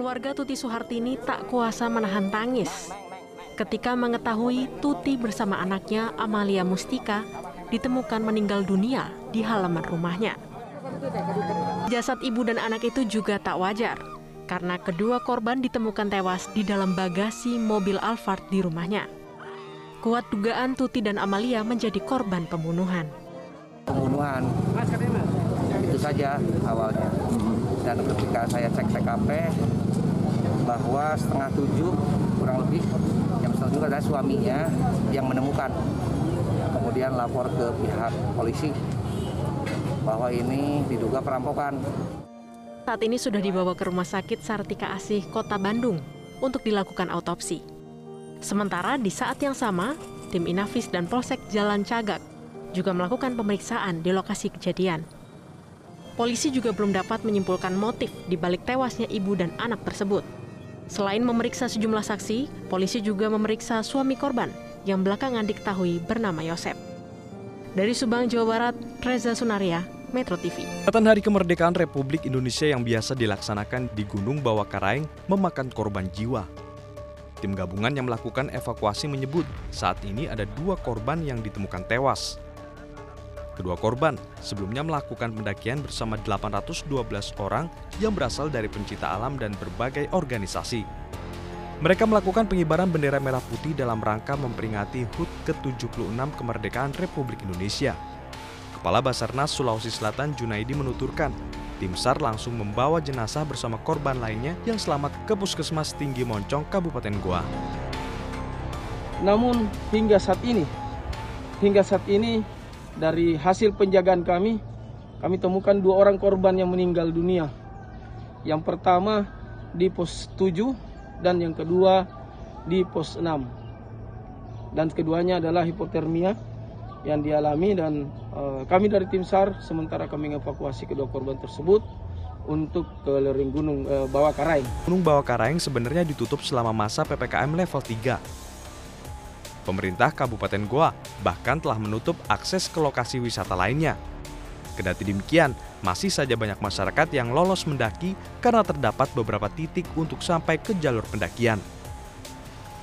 Keluarga Tuti Suhartini tak kuasa menahan tangis ketika mengetahui Tuti bersama anaknya Amalia Mustika ditemukan meninggal dunia di halaman rumahnya. Jasad ibu dan anak itu juga tak wajar karena kedua korban ditemukan tewas di dalam bagasi mobil Alphard di rumahnya. Kuat dugaan Tuti dan Amalia menjadi korban pembunuhan. Pembunuhan itu saja awalnya. Dan ketika saya cek TKP bahwa setengah tujuh kurang lebih jam setengah tujuh adalah suaminya yang menemukan. Kemudian lapor ke pihak polisi bahwa ini diduga perampokan. Saat ini sudah dibawa ke Rumah Sakit Sartika Asih, Kota Bandung untuk dilakukan autopsi. Sementara di saat yang sama, tim Inafis dan Polsek Jalan Cagak juga melakukan pemeriksaan di lokasi kejadian. Polisi juga belum dapat menyimpulkan motif di balik tewasnya ibu dan anak tersebut. Selain memeriksa sejumlah saksi, polisi juga memeriksa suami korban yang belakangan diketahui bernama Yosep. Dari Subang, Jawa Barat, Reza Sunaria, Metro TV. Peringatan Hari Kemerdekaan Republik Indonesia yang biasa dilaksanakan di Gunung Bawah Karaeng memakan korban jiwa. Tim gabungan yang melakukan evakuasi menyebut saat ini ada dua korban yang ditemukan tewas. Kedua korban sebelumnya melakukan pendakian bersama 812 orang yang berasal dari pencipta alam dan berbagai organisasi. Mereka melakukan pengibaran bendera merah putih dalam rangka memperingati HUT ke-76 kemerdekaan Republik Indonesia. Kepala Basarnas Sulawesi Selatan Junaidi menuturkan, tim SAR langsung membawa jenazah bersama korban lainnya yang selamat ke Puskesmas Tinggi Moncong, Kabupaten Goa. Namun hingga saat ini, hingga saat ini dari hasil penjagaan kami, kami temukan dua orang korban yang meninggal dunia. Yang pertama di pos 7 dan yang kedua di pos 6. Dan keduanya adalah hipotermia yang dialami dan uh, kami dari tim SAR sementara kami mengevakuasi kedua korban tersebut untuk ke lereng gunung uh, Bawah Karaeng. Gunung Bawah Karaeng sebenarnya ditutup selama masa PPKM level 3 Pemerintah Kabupaten Goa bahkan telah menutup akses ke lokasi wisata lainnya. Kedati demikian, masih saja banyak masyarakat yang lolos mendaki karena terdapat beberapa titik untuk sampai ke jalur pendakian.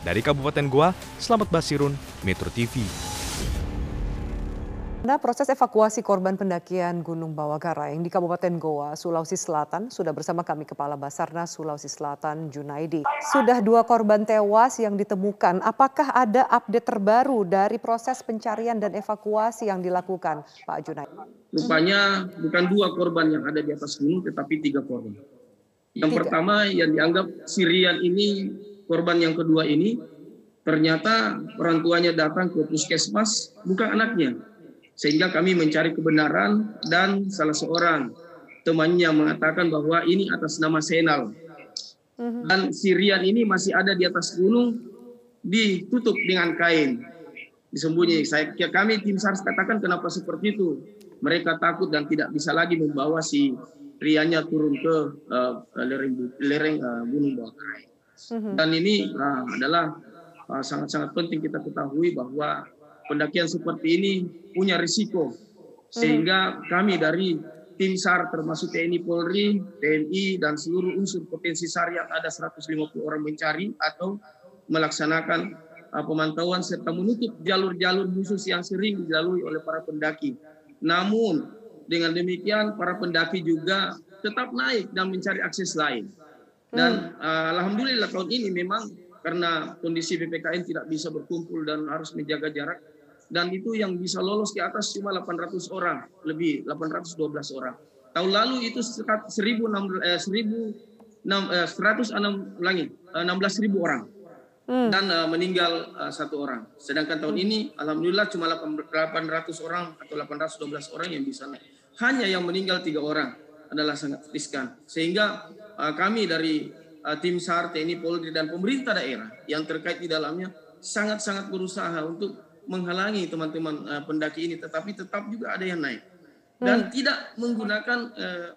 Dari Kabupaten Goa, Selamat Basirun, Metro TV. Nah, proses evakuasi korban pendakian Gunung Bawah Karaeng di Kabupaten Goa, Sulawesi Selatan sudah bersama kami Kepala Basarnas Sulawesi Selatan Junaidi. Sudah dua korban tewas yang ditemukan. Apakah ada update terbaru dari proses pencarian dan evakuasi yang dilakukan, Pak Junaidi? Rupanya bukan dua korban yang ada di atas gunung, tetapi tiga korban. Yang tiga. pertama yang dianggap Sirian ini, korban yang kedua ini, ternyata orang tuanya datang ke puskesmas, bukan anaknya sehingga kami mencari kebenaran dan salah seorang temannya mengatakan bahwa ini atas nama Senal. Mhm. Dan Sirian ini masih ada di atas gunung ditutup dengan kain. Disembunyi. Saya kami tim SAR katakan kenapa seperti itu. Mereka takut dan tidak bisa lagi membawa si prianya turun ke uh, lereng lereng uh, gunung bawah kain. Mhm. Dan ini uh, adalah sangat-sangat uh, penting kita ketahui bahwa pendakian seperti ini punya risiko. Sehingga kami dari tim SAR termasuk TNI Polri, TNI dan seluruh unsur potensi SAR yang ada 150 orang mencari atau melaksanakan uh, pemantauan serta menutup jalur-jalur khusus yang sering dilalui oleh para pendaki. Namun dengan demikian para pendaki juga tetap naik dan mencari akses lain. Dan uh, alhamdulillah tahun ini memang karena kondisi PPKM tidak bisa berkumpul dan harus menjaga jarak, dan itu yang bisa lolos ke atas cuma 800 orang, lebih 812 orang. Tahun lalu itu 1000 eh, 1000 eh, 106 ulangi 16.000 orang hmm. dan uh, meninggal uh, satu orang. Sedangkan tahun hmm. ini alhamdulillah cuma 800 orang atau 812 orang yang bisa naik. Hanya yang meninggal tiga orang adalah sangat riskan. Sehingga uh, kami dari uh, tim SAR, TNI, Polri dan pemerintah daerah yang terkait di dalamnya sangat-sangat berusaha untuk menghalangi teman-teman uh, pendaki ini, tetapi tetap juga ada yang naik dan hmm. tidak menggunakan uh,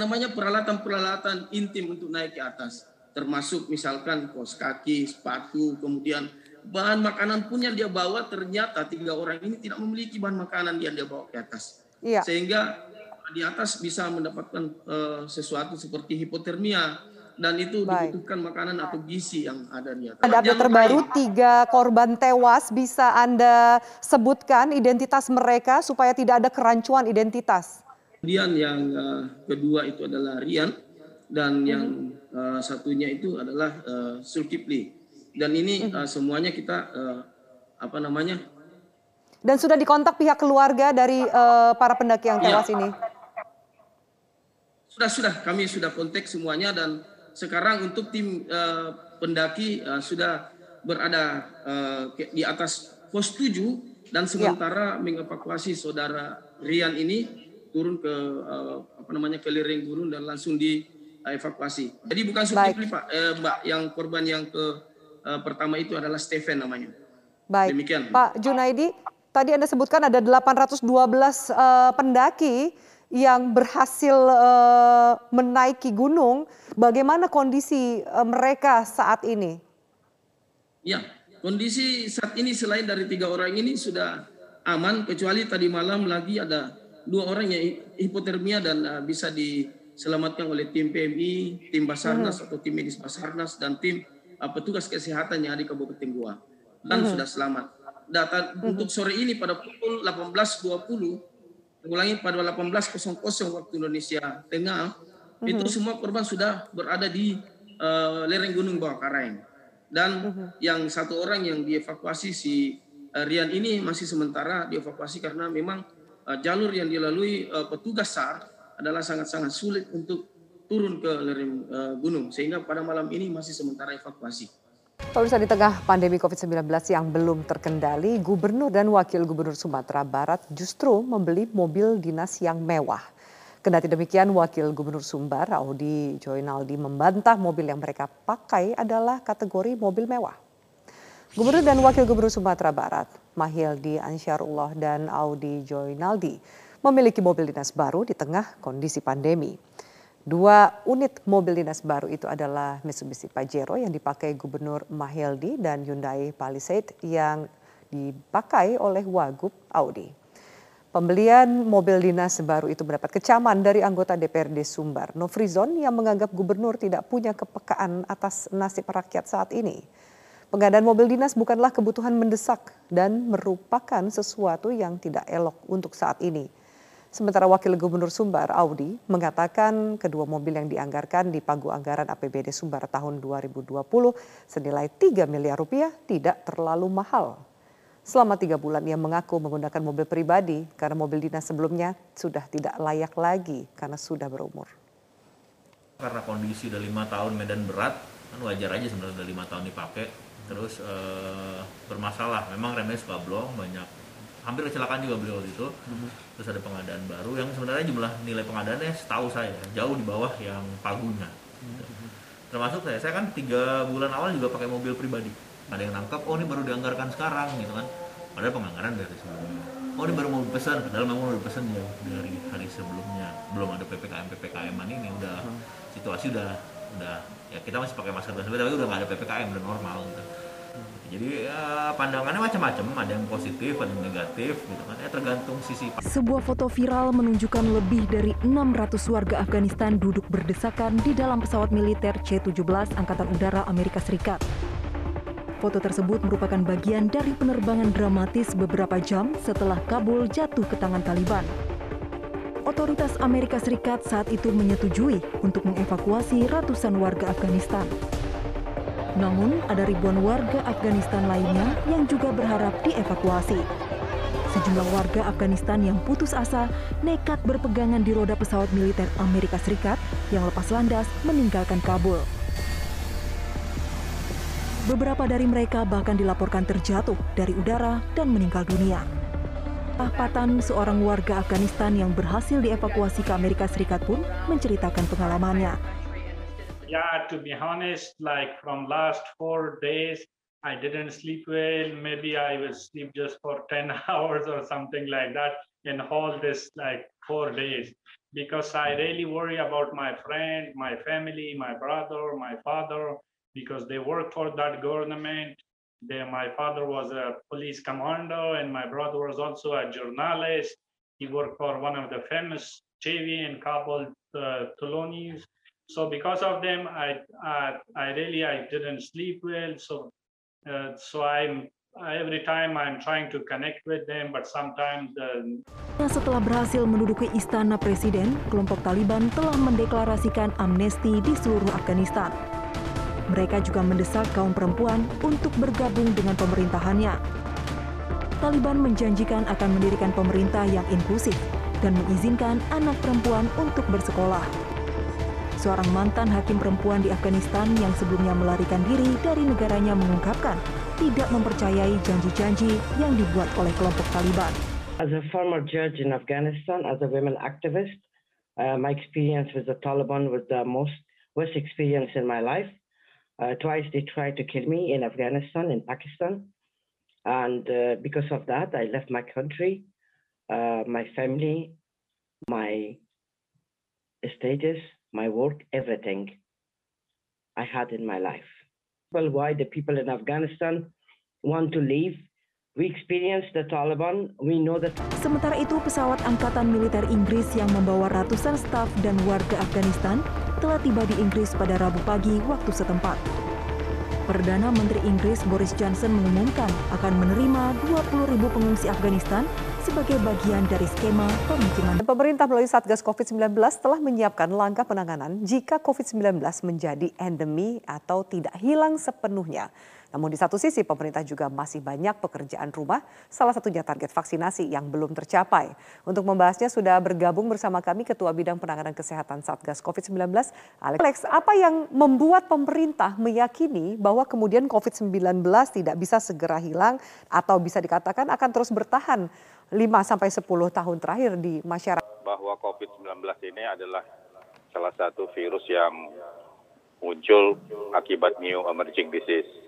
namanya peralatan-peralatan intim untuk naik ke atas, termasuk misalkan kos kaki, sepatu, kemudian bahan makanan pun yang dia bawa ternyata tiga orang ini tidak memiliki bahan makanan yang dia bawa ke atas, iya. sehingga di atas bisa mendapatkan uh, sesuatu seperti hipotermia dan itu Baik. dibutuhkan makanan atau gizi yang ada di atas. Ada update Yang terbaru lain, tiga korban tewas bisa Anda sebutkan identitas mereka supaya tidak ada kerancuan identitas. Kemudian yang eh, kedua itu adalah Rian dan Mhm. yang eh, satunya itu adalah eh, Zulkifli. Dan ini Mhm. eh, semuanya kita eh, apa namanya Dan sudah dikontak pihak keluarga dari eh, para pendaki yang Iya. tewas ini. sudah sudah kami sudah kontak semuanya dan sekarang untuk tim eh, pendaki eh, sudah berada ke- di atas pos 7 dan sementara mengevakuasi saudara Rian ini turun ke eh, apa namanya ke lereng gunung dan langsung dievakuasi. Jadi bukan Zulkifli Pak, eh, Mbak, yang korban yang ke eh, pertama itu adalah Stephen namanya. Baik, Demikian. Pak Junaidi, tadi Anda sebutkan ada 812 eh, pendaki yang berhasil eh, menaiki gunung. Bagaimana kondisi eh, mereka saat ini? Ya, kondisi saat ini selain dari tiga orang ini sudah aman, kecuali tadi malam lagi ada dua orang yang hipotermia dan uh, bisa diselamatkan oleh tim PMI, tim Basarnas atau tim medis Basarnas dan tim uh, petugas kesehatan yang ada di Kabupaten Goa dan sudah selamat. Data untuk sore ini pada pukul 18.20, ulangi pada 18.00 waktu Indonesia Tengah, itu semua korban sudah berada di uh, lereng Gunung Bawah Karaeng dan yang satu orang yang dievakuasi si uh, Rian ini masih sementara dievakuasi karena memang uh, jalur yang dilalui uh, petugas SAR adalah sangat-sangat sulit untuk turun ke lereng uh, gunung. Sehingga pada malam ini masih sementara evakuasi. Pemirsa di tengah pandemi COVID-19 yang belum terkendali, Gubernur dan Wakil Gubernur Sumatera Barat justru membeli mobil dinas yang mewah. Kendati demikian, Wakil Gubernur Sumbar, Audi Joynaldi, membantah mobil yang mereka pakai adalah kategori mobil mewah. Gubernur dan Wakil Gubernur Sumatera Barat, Mahildi Ansyarullah dan Audi Joynaldi, memiliki mobil dinas baru di tengah kondisi pandemi. Dua unit mobil dinas baru itu adalah Mitsubishi Pajero yang dipakai Gubernur Mahildi dan Hyundai Palisade yang dipakai oleh Wagub Audi. Pembelian mobil dinas baru itu mendapat kecaman dari anggota DPRD Sumbar, Nofrizon, yang menganggap gubernur tidak punya kepekaan atas nasib rakyat saat ini. Pengadaan mobil dinas bukanlah kebutuhan mendesak dan merupakan sesuatu yang tidak elok untuk saat ini. Sementara Wakil Gubernur Sumbar, Audi, mengatakan kedua mobil yang dianggarkan di pagu anggaran APBD Sumbar tahun 2020 senilai 3 miliar rupiah tidak terlalu mahal. Selama tiga bulan ia mengaku menggunakan mobil pribadi karena mobil dinas sebelumnya sudah tidak layak lagi karena sudah berumur. Karena kondisi udah lima tahun medan berat, kan wajar aja sebenarnya udah lima tahun dipakai. Terus eh, bermasalah, memang remnya suka blong, banyak hampir kecelakaan juga beliau waktu itu. Terus ada pengadaan baru yang sebenarnya jumlah nilai pengadaannya setahu saya jauh di bawah yang pagunya. Termasuk saya, saya kan tiga bulan awal juga pakai mobil pribadi. Ada yang nangkep, oh ini baru dianggarkan sekarang gitu kan. Padahal penganggaran dari sebelumnya. Oh ini baru mau dipesan, padahal memang mau dipesan jauh dari hari sebelumnya. Belum ada ppkm ppkm ini udah situasi udah udah ya kita masih pakai masker dan sebagainya, tapi udah nggak ada ppkm udah normal gitu. Jadi ya, pandangannya macam-macam, ada yang positif, ada yang negatif gitu kan. Ya tergantung sisi Sebuah foto viral menunjukkan lebih dari 600 warga Afghanistan duduk berdesakan di dalam pesawat militer C-17 Angkatan Udara Amerika Serikat. Foto tersebut merupakan bagian dari penerbangan dramatis beberapa jam setelah Kabul jatuh ke tangan Taliban. Otoritas Amerika Serikat saat itu menyetujui untuk mengevakuasi ratusan warga Afghanistan. Namun, ada ribuan warga Afghanistan lainnya yang juga berharap dievakuasi. Sejumlah warga Afghanistan yang putus asa nekat berpegangan di roda pesawat militer Amerika Serikat yang lepas landas meninggalkan Kabul. Beberapa dari mereka bahkan dilaporkan terjatuh dari udara dan meninggal dunia. Patan seorang warga Afghanistan yang berhasil dievakuasi ke Amerika Serikat pun menceritakan pengalamannya. Yeah, to be honest, like from last four days, I didn't sleep well. Maybe I will sleep just for 10 hours or something like that in all this like four days because I really worry about my friend, my family, my brother, my father, because they work for that government. They, my father was a police commando and my brother was also a journalist. He worked for one of the famous TV in Kabul, uh, Tolo News. So because of them, I uh, I really I didn't sleep well. So uh, so I'm every time I'm trying to connect with them, but sometimes the Setelah berhasil menduduki istana presiden, kelompok Taliban telah mendeklarasikan amnesti di seluruh Afghanistan. Mereka juga mendesak kaum perempuan untuk bergabung dengan pemerintahannya. Taliban menjanjikan akan mendirikan pemerintah yang inklusif dan mengizinkan anak perempuan untuk bersekolah. Seorang mantan hakim perempuan di Afghanistan yang sebelumnya melarikan diri dari negaranya mengungkapkan tidak mempercayai janji-janji yang dibuat oleh kelompok Taliban. As a former judge in Afghanistan, as a women activist, uh, my experience with the Taliban was the most worst experience in my life. Uh, twice they tried to kill me in Afghanistan, in Pakistan. And uh, because of that, I left my country, uh, my family, my status, my work, everything I had in my life. Well, why the people in Afghanistan want to leave? We experienced the Taliban. We know that. Sementara itu, pesawat Angkatan Militer Inggris yang membawa ratusan staf dan warga Afghanistan telah tiba di Inggris pada Rabu pagi waktu setempat. Perdana Menteri Inggris Boris Johnson mengumumkan akan menerima 20 ribu pengungsi Afghanistan sebagai bagian dari skema pemukiman. Pemerintah melalui Satgas COVID-19 telah menyiapkan langkah penanganan jika COVID-19 menjadi endemi atau tidak hilang sepenuhnya. Namun di satu sisi pemerintah juga masih banyak pekerjaan rumah, salah satunya target vaksinasi yang belum tercapai. Untuk membahasnya sudah bergabung bersama kami Ketua Bidang Penanganan Kesehatan Satgas COVID-19, Alex. Apa yang membuat pemerintah meyakini bahwa kemudian COVID-19 tidak bisa segera hilang atau bisa dikatakan akan terus bertahan 5 sampai 10 tahun terakhir di masyarakat? Bahwa COVID-19 ini adalah salah satu virus yang muncul akibat new emerging disease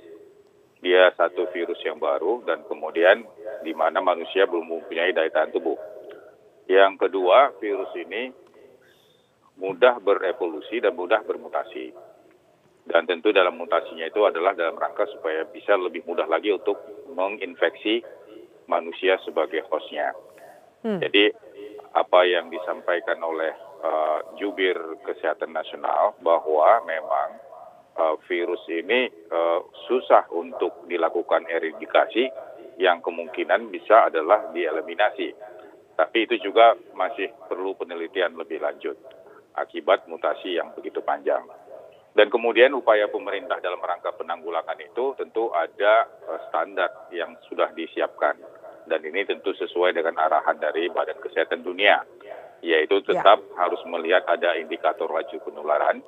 dia satu virus yang baru dan kemudian di mana manusia belum mempunyai daya tahan tubuh. Yang kedua, virus ini mudah berevolusi dan mudah bermutasi. Dan tentu dalam mutasinya itu adalah dalam rangka supaya bisa lebih mudah lagi untuk menginfeksi manusia sebagai hostnya. Hmm. Jadi apa yang disampaikan oleh uh, jubir kesehatan nasional bahwa memang virus ini uh, susah untuk dilakukan eradikasi yang kemungkinan bisa adalah dieliminasi. Tapi itu juga masih perlu penelitian lebih lanjut akibat mutasi yang begitu panjang. Dan kemudian upaya pemerintah dalam rangka penanggulangan itu tentu ada uh, standar yang sudah disiapkan. Dan ini tentu sesuai dengan arahan dari Badan Kesehatan Dunia, yaitu ya. tetap ya. harus melihat ada indikator laju penularan,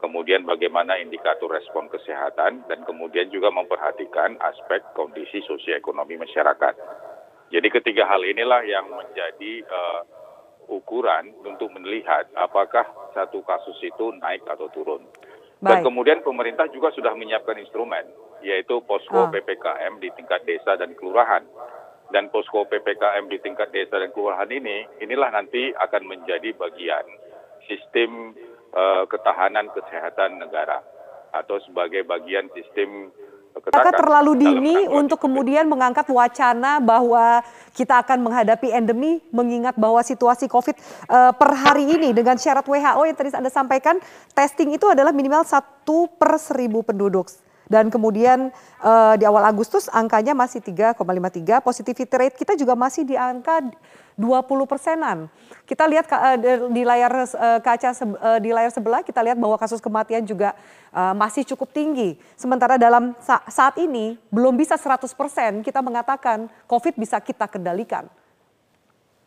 kemudian bagaimana indikator respon kesehatan, dan kemudian juga memperhatikan aspek kondisi sosioekonomi masyarakat. Jadi ketiga hal inilah yang menjadi uh, ukuran untuk melihat apakah satu kasus itu naik atau turun. Baik. Dan kemudian pemerintah juga sudah menyiapkan instrumen, yaitu posko. Ah. PPKM di tingkat desa dan kelurahan. Dan posko PPKM di tingkat desa dan kelurahan ini, inilah nanti akan menjadi bagian sistem uh, ketahanan kesehatan negara atau sebagai bagian sistem Apakah terlalu dini untuk kemudian mengangkat wacana bahwa kita akan menghadapi endemi mengingat bahwa situasi COVID uh, per hari ini dengan syarat WHO yang tadi Anda sampaikan testing itu adalah minimal satu per seribu penduduk. Dan kemudian uh, di awal Agustus angkanya masih 3,53, positivity rate kita juga masih di angka 20 persenan. Kita lihat uh, di layar uh, kaca di layar sebelah kita lihat bahwa kasus kematian juga masih cukup tinggi. Sementara dalam sa saat ini belum bisa 100 persen kita mengatakan COVID bisa kita kendalikan.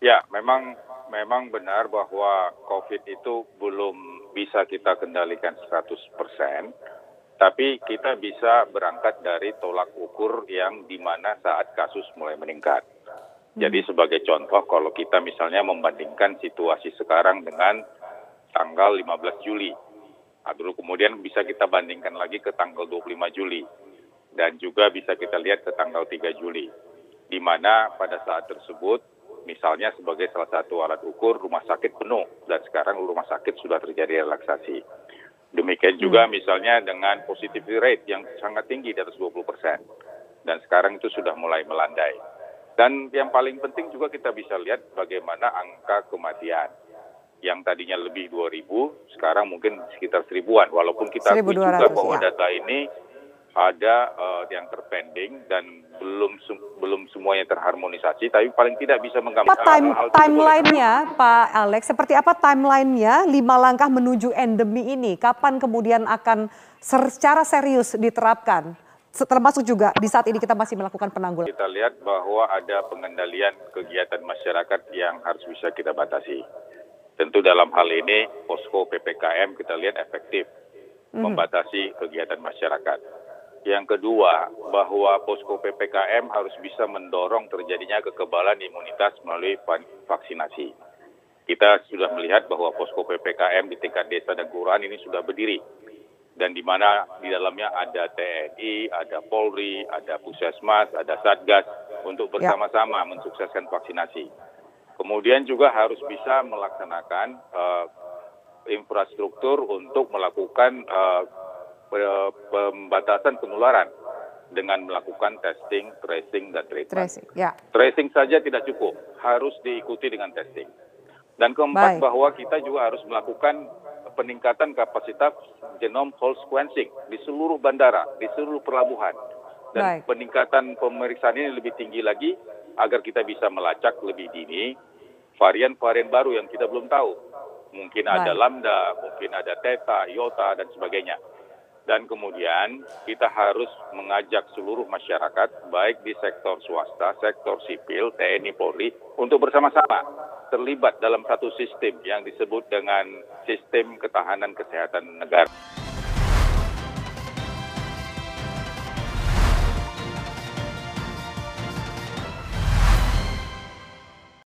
Ya, memang memang benar bahwa COVID itu belum bisa kita kendalikan 100 persen tapi kita bisa berangkat dari tolak ukur yang di mana saat kasus mulai meningkat. Jadi hmm. sebagai contoh kalau kita misalnya membandingkan situasi sekarang dengan tanggal 15 Juli, lalu kemudian bisa kita bandingkan lagi ke tanggal 25 Juli, dan juga bisa kita lihat ke tanggal 3 Juli, di mana pada saat tersebut misalnya sebagai salah satu alat ukur rumah sakit penuh, dan sekarang rumah sakit sudah terjadi relaksasi. Demikian juga hmm. misalnya dengan positivity rate yang sangat tinggi di atas 20 persen. Dan sekarang itu sudah mulai melandai. Dan yang paling penting juga kita bisa lihat bagaimana angka kematian. yang tadinya lebih 2.000, sekarang mungkin sekitar seribuan. Walaupun kita akui 1.200, juga bahwa ya. data ini ada eh, yang terpending dan belum sem- belum semuanya terharmonisasi, tapi paling tidak bisa menggambarkan time, timelinenya, Pak Alex? Seperti apa timelinenya lima langkah menuju endemi ini? Kapan kemudian akan secara serius diterapkan? Termasuk juga di saat ini kita masih melakukan penanggulangan. Kita lihat bahwa ada pengendalian kegiatan masyarakat yang harus bisa kita batasi. Tentu dalam hal ini posko PPKM kita lihat efektif membatasi kegiatan masyarakat. Yang kedua, bahwa posko PPKM harus bisa mendorong terjadinya kekebalan imunitas melalui va- vaksinasi. Kita sudah melihat bahwa posko PPKM di tingkat desa dan kelurahan ini sudah berdiri dan di mana di dalamnya ada TNI, ada Polri, ada Puskesmas, ada Satgas untuk bersama-sama mensukseskan vaksinasi. Kemudian juga harus bisa melaksanakan eh, infrastruktur untuk melakukan pe- pembatasan penularan dengan melakukan testing, tracing, dan treatment. Tracing, ya. Tracing saja tidak cukup, harus diikuti dengan testing. Dan keempat Baik. bahwa kita juga harus melakukan peningkatan kapasitas genome whole sequencing di seluruh bandara, di seluruh pelabuhan. Dan Baik. peningkatan pemeriksaan ini lebih tinggi lagi agar kita bisa melacak lebih dini varian-varian baru yang kita belum tahu. Mungkin ada Baik. lambda, mungkin ada theta, iota, dan sebagainya. Dan kemudian kita harus mengajak seluruh masyarakat, baik di sektor swasta, sektor sipil, TNI, Polri, untuk bersama-sama terlibat dalam satu sistem yang disebut dengan sistem ketahanan kesehatan negara.